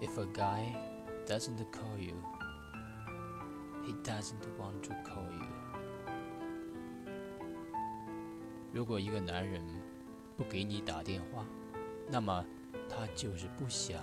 if a guy doesn't call you he doesn't want to call you 如果一个男人不给你打电话那么他就是不想